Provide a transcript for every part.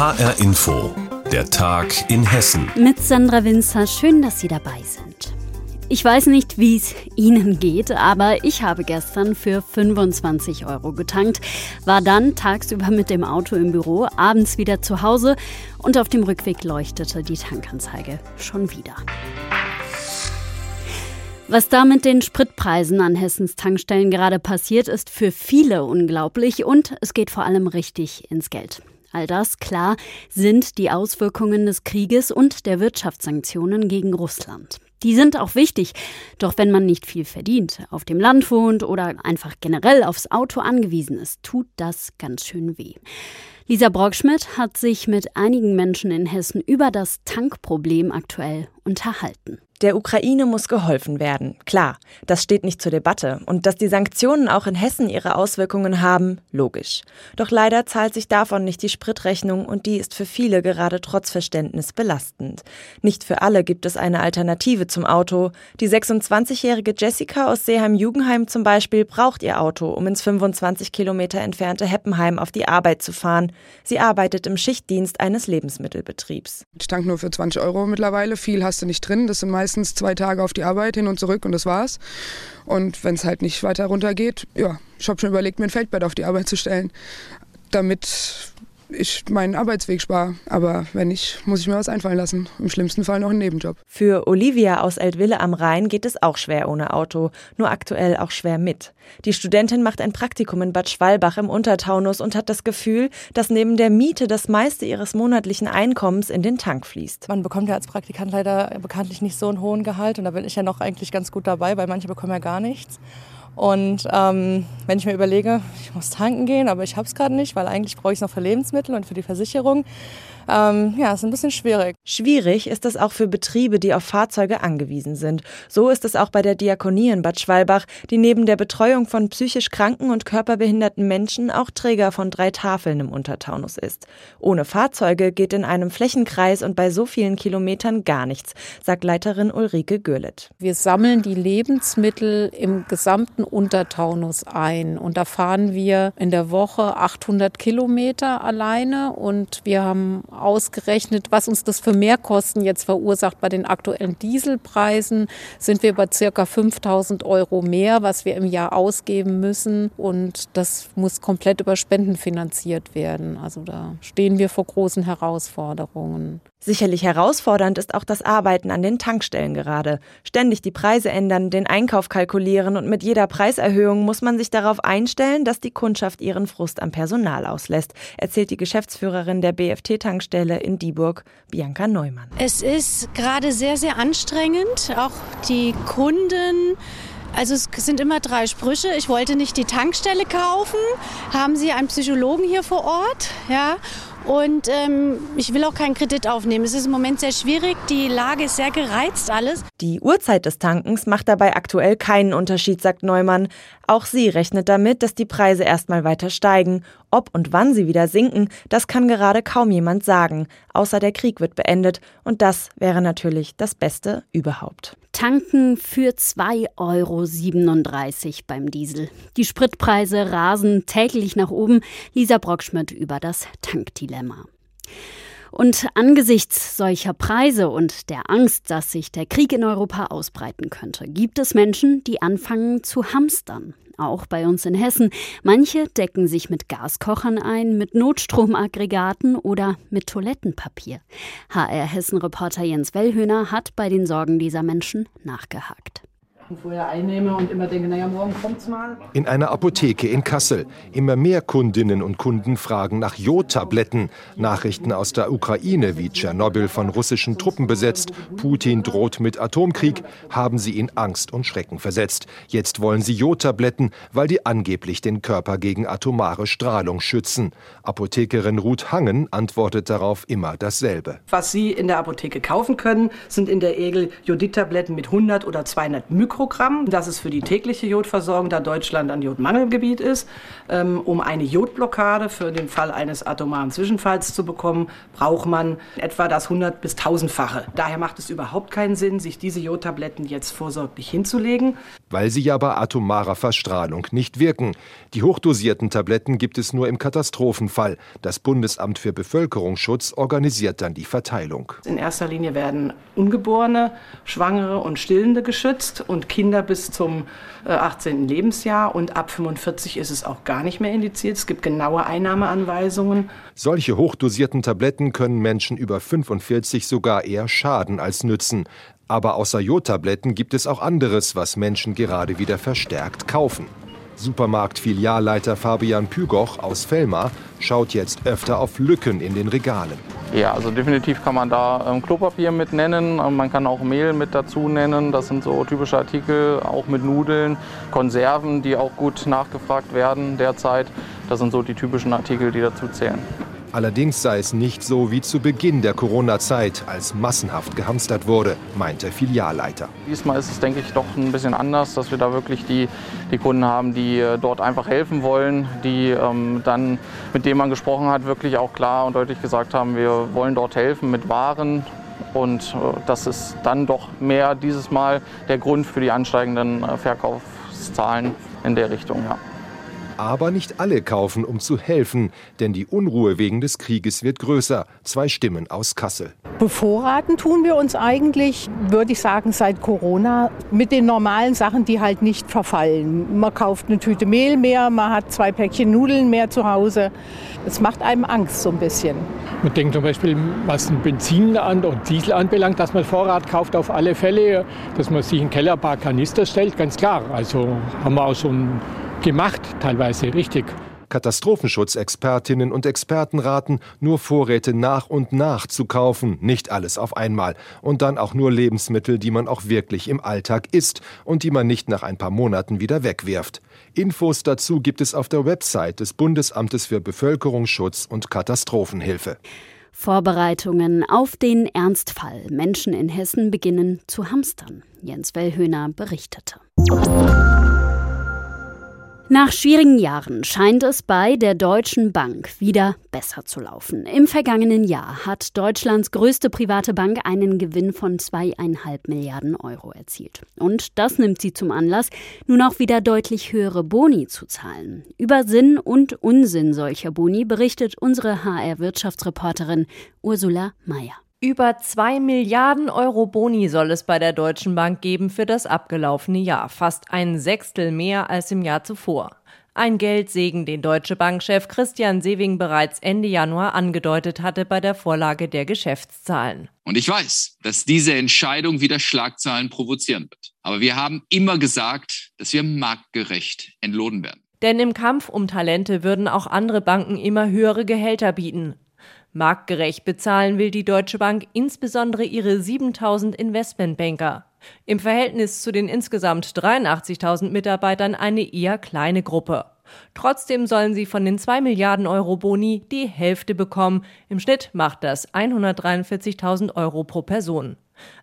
HR Info, der Tag in Hessen. Mit Sandra Winzer, schön, dass Sie dabei sind. Ich weiß nicht, wie es Ihnen geht, aber ich habe gestern für 25 Euro getankt, war dann tagsüber mit dem Auto im Büro, abends wieder zu Hause und auf dem Rückweg leuchtete die Tankanzeige schon wieder. Was da mit den Spritpreisen an Hessens Tankstellen gerade passiert, ist für viele unglaublich und es geht vor allem richtig ins Geld. All das, klar, sind die Auswirkungen des Krieges und der Wirtschaftssanktionen gegen Russland. Die sind auch wichtig, doch wenn man nicht viel verdient, auf dem Land wohnt oder einfach generell aufs Auto angewiesen ist, tut das ganz schön weh. Lisa Brockschmidt hat sich mit einigen Menschen in Hessen über das Tankproblem aktuell unterhalten. Der Ukraine muss geholfen werden. Klar, das steht nicht zur Debatte. Und dass die Sanktionen auch in Hessen ihre Auswirkungen haben, logisch. Doch leider zahlt sich davon nicht die Spritrechnung und die ist für viele gerade trotz Verständnis belastend. Nicht für alle gibt es eine Alternative zum Auto. Die 26-jährige Jessica aus Seeheim-Jugendheim zum Beispiel braucht ihr Auto, um ins 25 Kilometer entfernte Heppenheim auf die Arbeit zu fahren. Sie arbeitet im Schichtdienst eines Lebensmittelbetriebs. Ich tank nur für 20 Euro mittlerweile. Viel hast du nicht drin. Das sind meist meistens zwei Tage auf die Arbeit hin und zurück und das war's. Und wenn es halt nicht weiter runter geht, ja, ich habe schon überlegt, mir ein Feldbett auf die Arbeit zu stellen, damit ich meinen Arbeitsweg spare. Aber wenn nicht, muss ich mir was einfallen lassen. Im schlimmsten Fall noch einen Nebenjob. Für Olivia aus Eltville am Rhein geht es auch schwer ohne Auto, nur aktuell auch schwer mit. Die Studentin macht ein Praktikum in Bad Schwalbach im Untertaunus und hat das Gefühl, dass neben der Miete das meiste ihres monatlichen Einkommens in den Tank fließt. Man bekommt ja als Praktikant leider bekanntlich nicht so einen hohen Gehalt und da bin ich ja noch eigentlich ganz gut dabei, weil manche bekommen ja gar nichts. Und ähm, wenn ich mir überlege, ich muss tanken gehen, aber ich habe es gerade nicht, weil eigentlich brauche ich es noch für Lebensmittel und für die Versicherung, ähm, ja, ist ein bisschen schwierig. Schwierig ist es auch für Betriebe, die auf Fahrzeuge angewiesen sind. So ist es auch bei der Diakonie in Bad Schwalbach, die neben der Betreuung von psychisch kranken und körperbehinderten Menschen auch Träger von drei Tafeln im Untertaunus ist. Ohne Fahrzeuge geht in einem Flächenkreis und bei so vielen Kilometern gar nichts, sagt Leiterin Ulrike Görlet. Wir sammeln die Lebensmittel im gesamten Untertaunus ein und da fahren wir in der Woche 800 Kilometer alleine und wir haben ausgerechnet, was uns das für Mehrkosten jetzt verursacht. Bei den aktuellen Dieselpreisen sind wir bei circa 5000 Euro mehr, was wir im Jahr ausgeben müssen. Und das muss komplett über Spenden finanziert werden. Also da stehen wir vor großen Herausforderungen. Sicherlich herausfordernd ist auch das Arbeiten an den Tankstellen gerade. Ständig die Preise ändern, den Einkauf kalkulieren und mit jeder Preiserhöhung muss man sich darauf einstellen, dass die Kundschaft ihren Frust am Personal auslässt, erzählt die Geschäftsführerin der BFT-Tankstelle in Dieburg, Bianca Neumann. Es ist gerade sehr, sehr anstrengend. Auch die Kunden also es sind immer drei Sprüche. Ich wollte nicht die Tankstelle kaufen. Haben Sie einen Psychologen hier vor Ort? Ja. Und ähm, ich will auch keinen Kredit aufnehmen. Es ist im Moment sehr schwierig. Die Lage ist sehr gereizt alles. Die Uhrzeit des Tankens macht dabei aktuell keinen Unterschied, sagt Neumann. Auch sie rechnet damit, dass die Preise erstmal weiter steigen. Ob und wann sie wieder sinken, das kann gerade kaum jemand sagen. Außer der Krieg wird beendet. Und das wäre natürlich das Beste überhaupt. Tanken für 2,37 Euro beim Diesel. Die Spritpreise rasen täglich nach oben. Lisa Brockschmidt über das Tankdilemma. Und angesichts solcher Preise und der Angst, dass sich der Krieg in Europa ausbreiten könnte, gibt es Menschen, die anfangen zu hamstern auch bei uns in Hessen. Manche decken sich mit Gaskochern ein, mit Notstromaggregaten oder mit Toilettenpapier. HR Hessen-Reporter Jens Wellhöhner hat bei den Sorgen dieser Menschen nachgehakt vorher einnehme und immer denke, naja, morgen kommt's mal. In einer Apotheke in Kassel. Immer mehr Kundinnen und Kunden fragen nach Jodtabletten. Nachrichten aus der Ukraine, wie Tschernobyl von russischen Truppen besetzt, Putin droht mit Atomkrieg, haben sie in Angst und Schrecken versetzt. Jetzt wollen sie Jodtabletten, weil die angeblich den Körper gegen atomare Strahlung schützen. Apothekerin Ruth Hangen antwortet darauf immer dasselbe. Was Sie in der Apotheke kaufen können, sind in der Regel Jodidtabletten mit 100 oder 200 Mikro Programm. Das ist für die tägliche Jodversorgung, da Deutschland ein Jodmangelgebiet ist. Ähm, um eine Jodblockade für den Fall eines atomaren Zwischenfalls zu bekommen, braucht man etwa das 100 bis 1000-fache. Daher macht es überhaupt keinen Sinn, sich diese Jodtabletten jetzt vorsorglich hinzulegen. Weil sie ja bei atomarer Verstrahlung nicht wirken. Die hochdosierten Tabletten gibt es nur im Katastrophenfall. Das Bundesamt für Bevölkerungsschutz organisiert dann die Verteilung. In erster Linie werden Ungeborene, Schwangere und Stillende geschützt und Kinder bis zum 18. Äh, Lebensjahr. Und ab 45 ist es auch gar nicht mehr indiziert. Es gibt genaue Einnahmeanweisungen. Solche hochdosierten Tabletten können Menschen über 45 sogar eher schaden als nützen. Aber außer Jodtabletten gibt es auch anderes, was Menschen gerade wieder verstärkt kaufen. Supermarkt-Filialleiter Fabian Pügoch aus Fellmar schaut jetzt öfter auf Lücken in den Regalen. Ja, also definitiv kann man da ähm, Klopapier mit nennen, ähm, man kann auch Mehl mit dazu nennen. Das sind so typische Artikel, auch mit Nudeln, Konserven, die auch gut nachgefragt werden derzeit. Das sind so die typischen Artikel, die dazu zählen. Allerdings sei es nicht so wie zu Beginn der Corona-Zeit, als massenhaft gehamstert wurde, meint der Filialleiter. Diesmal ist es, denke ich, doch ein bisschen anders, dass wir da wirklich die, die Kunden haben, die äh, dort einfach helfen wollen, die ähm, dann, mit denen man gesprochen hat, wirklich auch klar und deutlich gesagt haben, wir wollen dort helfen mit Waren. Und äh, das ist dann doch mehr dieses Mal der Grund für die ansteigenden äh, Verkaufszahlen in der Richtung. Ja. Aber nicht alle kaufen, um zu helfen, denn die Unruhe wegen des Krieges wird größer. Zwei Stimmen aus Kassel. Bevorraten tun wir uns eigentlich, würde ich sagen, seit Corona mit den normalen Sachen, die halt nicht verfallen. Man kauft eine Tüte Mehl mehr, man hat zwei Päckchen Nudeln mehr zu Hause. Das macht einem Angst so ein bisschen. Man denkt zum Beispiel, was ein Benzin an und Diesel anbelangt, dass man Vorrat kauft auf alle Fälle, dass man sich in den Keller ein paar Kanister stellt, ganz klar. Also haben wir auch so ein gemacht, teilweise richtig. Katastrophenschutzexpertinnen und Experten raten, nur Vorräte nach und nach zu kaufen, nicht alles auf einmal. Und dann auch nur Lebensmittel, die man auch wirklich im Alltag isst und die man nicht nach ein paar Monaten wieder wegwirft. Infos dazu gibt es auf der Website des Bundesamtes für Bevölkerungsschutz und Katastrophenhilfe. Vorbereitungen auf den Ernstfall. Menschen in Hessen beginnen zu hamstern. Jens Wellhöhner berichtete. Nach schwierigen Jahren scheint es bei der Deutschen Bank wieder besser zu laufen. Im vergangenen Jahr hat Deutschlands größte private Bank einen Gewinn von zweieinhalb Milliarden Euro erzielt. Und das nimmt sie zum Anlass, nun auch wieder deutlich höhere Boni zu zahlen. Über Sinn und Unsinn solcher Boni berichtet unsere HR-Wirtschaftsreporterin Ursula Mayer. Über zwei Milliarden Euro Boni soll es bei der Deutschen Bank geben für das abgelaufene Jahr, fast ein Sechstel mehr als im Jahr zuvor. Ein Geldsegen, den Deutsche Bankchef Christian Sewing bereits Ende Januar angedeutet hatte bei der Vorlage der Geschäftszahlen. Und ich weiß, dass diese Entscheidung wieder Schlagzeilen provozieren wird. Aber wir haben immer gesagt, dass wir marktgerecht entlohnen werden. Denn im Kampf um Talente würden auch andere Banken immer höhere Gehälter bieten. Marktgerecht bezahlen will die Deutsche Bank insbesondere ihre 7000 Investmentbanker. Im Verhältnis zu den insgesamt 83.000 Mitarbeitern eine eher kleine Gruppe. Trotzdem sollen sie von den 2 Milliarden Euro Boni die Hälfte bekommen. Im Schnitt macht das 143.000 Euro pro Person.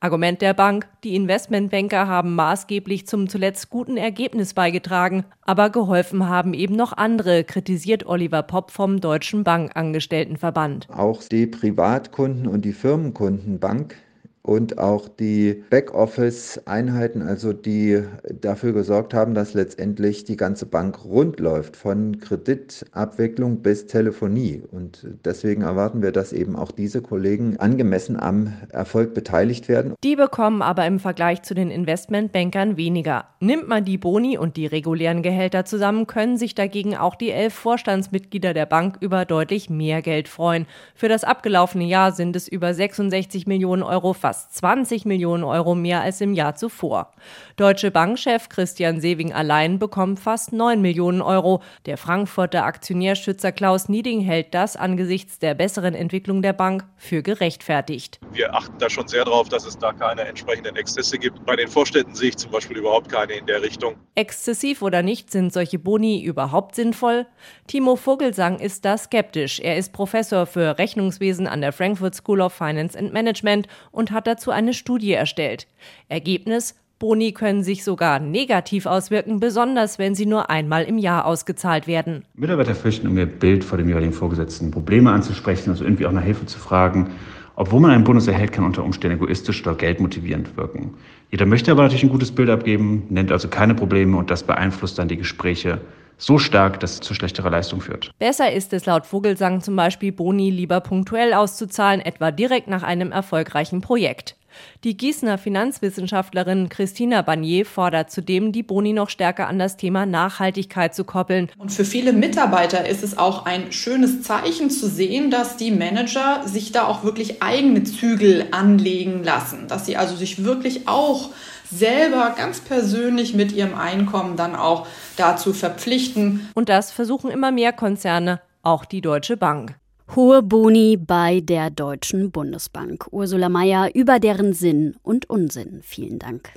Argument der Bank, die Investmentbanker haben maßgeblich zum zuletzt guten Ergebnis beigetragen, aber geholfen haben eben noch andere, kritisiert Oliver Popp vom Deutschen Bankangestelltenverband. Auch die Privatkunden und die Firmenkundenbank und auch die Backoffice-Einheiten, also die dafür gesorgt haben, dass letztendlich die ganze Bank rund läuft, von Kreditabwicklung bis Telefonie. Und deswegen erwarten wir, dass eben auch diese Kollegen angemessen am Erfolg beteiligt werden. Die bekommen aber im Vergleich zu den Investmentbankern weniger. Nimmt man die Boni und die regulären Gehälter zusammen, können sich dagegen auch die elf Vorstandsmitglieder der Bank über deutlich mehr Geld freuen. Für das abgelaufene Jahr sind es über 66 Millionen Euro fast fast 20 Millionen Euro mehr als im Jahr zuvor. Deutsche Bankchef Christian Sewing allein bekommt fast 9 Millionen Euro. Der Frankfurter Aktionärschützer Klaus Nieding hält das angesichts der besseren Entwicklung der Bank für gerechtfertigt. Wir achten da schon sehr darauf, dass es da keine entsprechenden Exzesse gibt. Bei den Vorstädten sehe ich zum Beispiel überhaupt keine in der Richtung. Exzessiv oder nicht, sind solche Boni überhaupt sinnvoll? Timo Vogelsang ist da skeptisch. Er ist Professor für Rechnungswesen an der Frankfurt School of Finance and Management und hat hat dazu eine Studie erstellt. Ergebnis Boni können sich sogar negativ auswirken, besonders wenn sie nur einmal im Jahr ausgezahlt werden. Mitarbeiter fürchten, um ihr Bild vor dem jeweiligen Vorgesetzten Probleme anzusprechen, also irgendwie auch nach Hilfe zu fragen. Obwohl man einen Bonus erhält, kann unter Umständen egoistisch oder geldmotivierend wirken. Jeder möchte aber natürlich ein gutes Bild abgeben, nennt also keine Probleme und das beeinflusst dann die Gespräche so stark, dass es zu schlechterer Leistung führt. Besser ist es laut Vogelsang zum Beispiel Boni lieber punktuell auszuzahlen, etwa direkt nach einem erfolgreichen Projekt. Die Gießener Finanzwissenschaftlerin Christina Barnier fordert zudem, die Boni noch stärker an das Thema Nachhaltigkeit zu koppeln. Und für viele Mitarbeiter ist es auch ein schönes Zeichen zu sehen, dass die Manager sich da auch wirklich eigene Zügel anlegen lassen, dass sie also sich wirklich auch selber ganz persönlich mit ihrem Einkommen dann auch dazu verpflichten. Und das versuchen immer mehr Konzerne, auch die Deutsche Bank. Hohe Boni bei der Deutschen Bundesbank. Ursula Mayer über deren Sinn und Unsinn. Vielen Dank.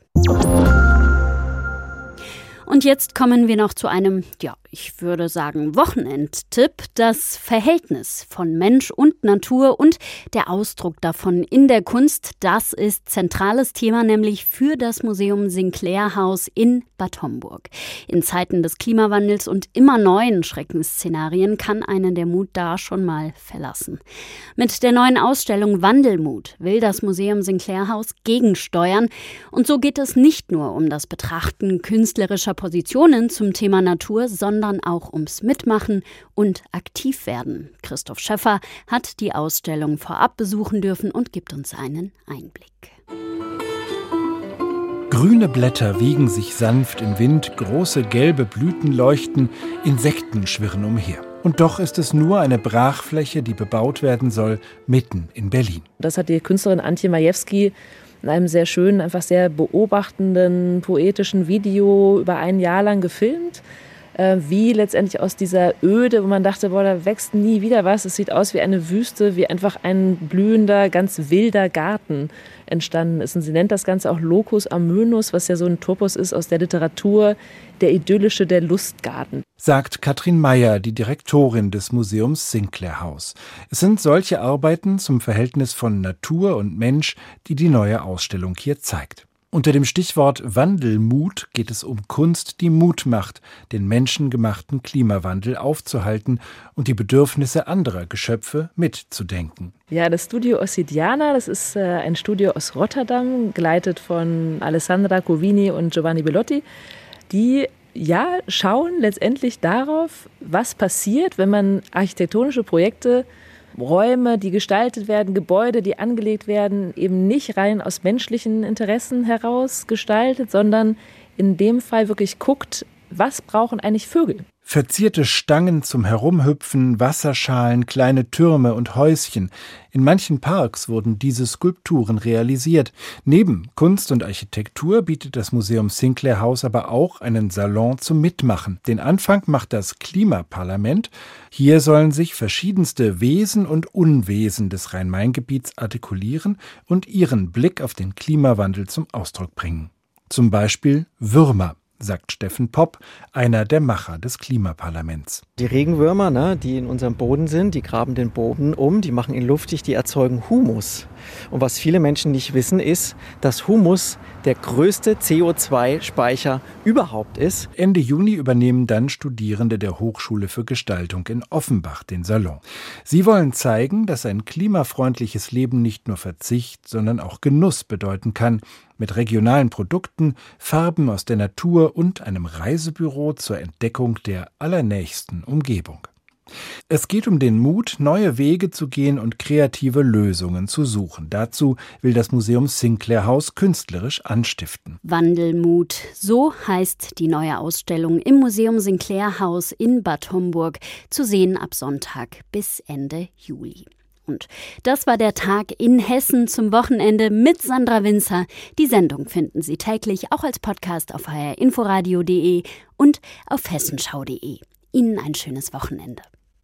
Und jetzt kommen wir noch zu einem, ja, ich würde sagen, Wochenendtipp. Das Verhältnis von Mensch und Natur und der Ausdruck davon in der Kunst, das ist zentrales Thema, nämlich für das Museum Sinclair Haus in Bad Homburg. In Zeiten des Klimawandels und immer neuen Schreckensszenarien kann einen der Mut da schon mal verlassen. Mit der neuen Ausstellung Wandelmut will das Museum Sinclair Haus gegensteuern. Und so geht es nicht nur um das Betrachten künstlerischer Positionen zum Thema Natur, sondern sondern auch ums Mitmachen und aktiv werden. Christoph Schäffer hat die Ausstellung vorab besuchen dürfen und gibt uns einen Einblick. Grüne Blätter wiegen sich sanft im Wind, große gelbe Blüten leuchten, Insekten schwirren umher. Und doch ist es nur eine Brachfläche, die bebaut werden soll, mitten in Berlin. Das hat die Künstlerin Antje Majewski in einem sehr schönen, einfach sehr beobachtenden, poetischen Video über ein Jahr lang gefilmt. Äh, wie letztendlich aus dieser Öde, wo man dachte, boah, da wächst nie wieder was. Es sieht aus wie eine Wüste, wie einfach ein blühender, ganz wilder Garten entstanden ist. Und sie nennt das Ganze auch Locus Amönus, was ja so ein Topos ist aus der Literatur, der idyllische, der Lustgarten. Sagt Katrin Meyer, die Direktorin des Museums Sinclair House. Es sind solche Arbeiten zum Verhältnis von Natur und Mensch, die die neue Ausstellung hier zeigt. Unter dem Stichwort Wandelmut geht es um Kunst, die Mut macht, den menschengemachten Klimawandel aufzuhalten und die Bedürfnisse anderer Geschöpfe mitzudenken. Ja, das Studio Ossidiana, das ist äh, ein Studio aus Rotterdam, geleitet von Alessandra Covini und Giovanni Bellotti, die ja schauen letztendlich darauf, was passiert, wenn man architektonische Projekte Räume, die gestaltet werden, Gebäude, die angelegt werden, eben nicht rein aus menschlichen Interessen heraus gestaltet, sondern in dem Fall wirklich guckt, was brauchen eigentlich Vögel? Verzierte Stangen zum Herumhüpfen, Wasserschalen, kleine Türme und Häuschen. In manchen Parks wurden diese Skulpturen realisiert. Neben Kunst und Architektur bietet das Museum Sinclair House aber auch einen Salon zum Mitmachen. Den Anfang macht das Klimaparlament. Hier sollen sich verschiedenste Wesen und Unwesen des Rhein-Main-Gebiets artikulieren und ihren Blick auf den Klimawandel zum Ausdruck bringen. Zum Beispiel Würmer sagt Steffen Popp, einer der Macher des Klimaparlaments. Die Regenwürmer, ne, die in unserem Boden sind, die graben den Boden um, die machen ihn luftig, die erzeugen Humus. Und was viele Menschen nicht wissen, ist, dass Humus der größte CO2-Speicher überhaupt ist. Ende Juni übernehmen dann Studierende der Hochschule für Gestaltung in Offenbach den Salon. Sie wollen zeigen, dass ein klimafreundliches Leben nicht nur Verzicht, sondern auch Genuss bedeuten kann, mit regionalen Produkten, Farben aus der Natur und einem Reisebüro zur Entdeckung der allernächsten Umgebung. Es geht um den Mut, neue Wege zu gehen und kreative Lösungen zu suchen. Dazu will das Museum Sinclair Haus künstlerisch anstiften. Wandelmut, so heißt die neue Ausstellung im Museum Sinclair Haus in Bad Homburg, zu sehen ab Sonntag bis Ende Juli. Und das war der Tag in Hessen zum Wochenende mit Sandra Winzer. Die Sendung finden Sie täglich auch als Podcast auf hrinforadio.de und auf hessenschau.de. Ihnen ein schönes Wochenende.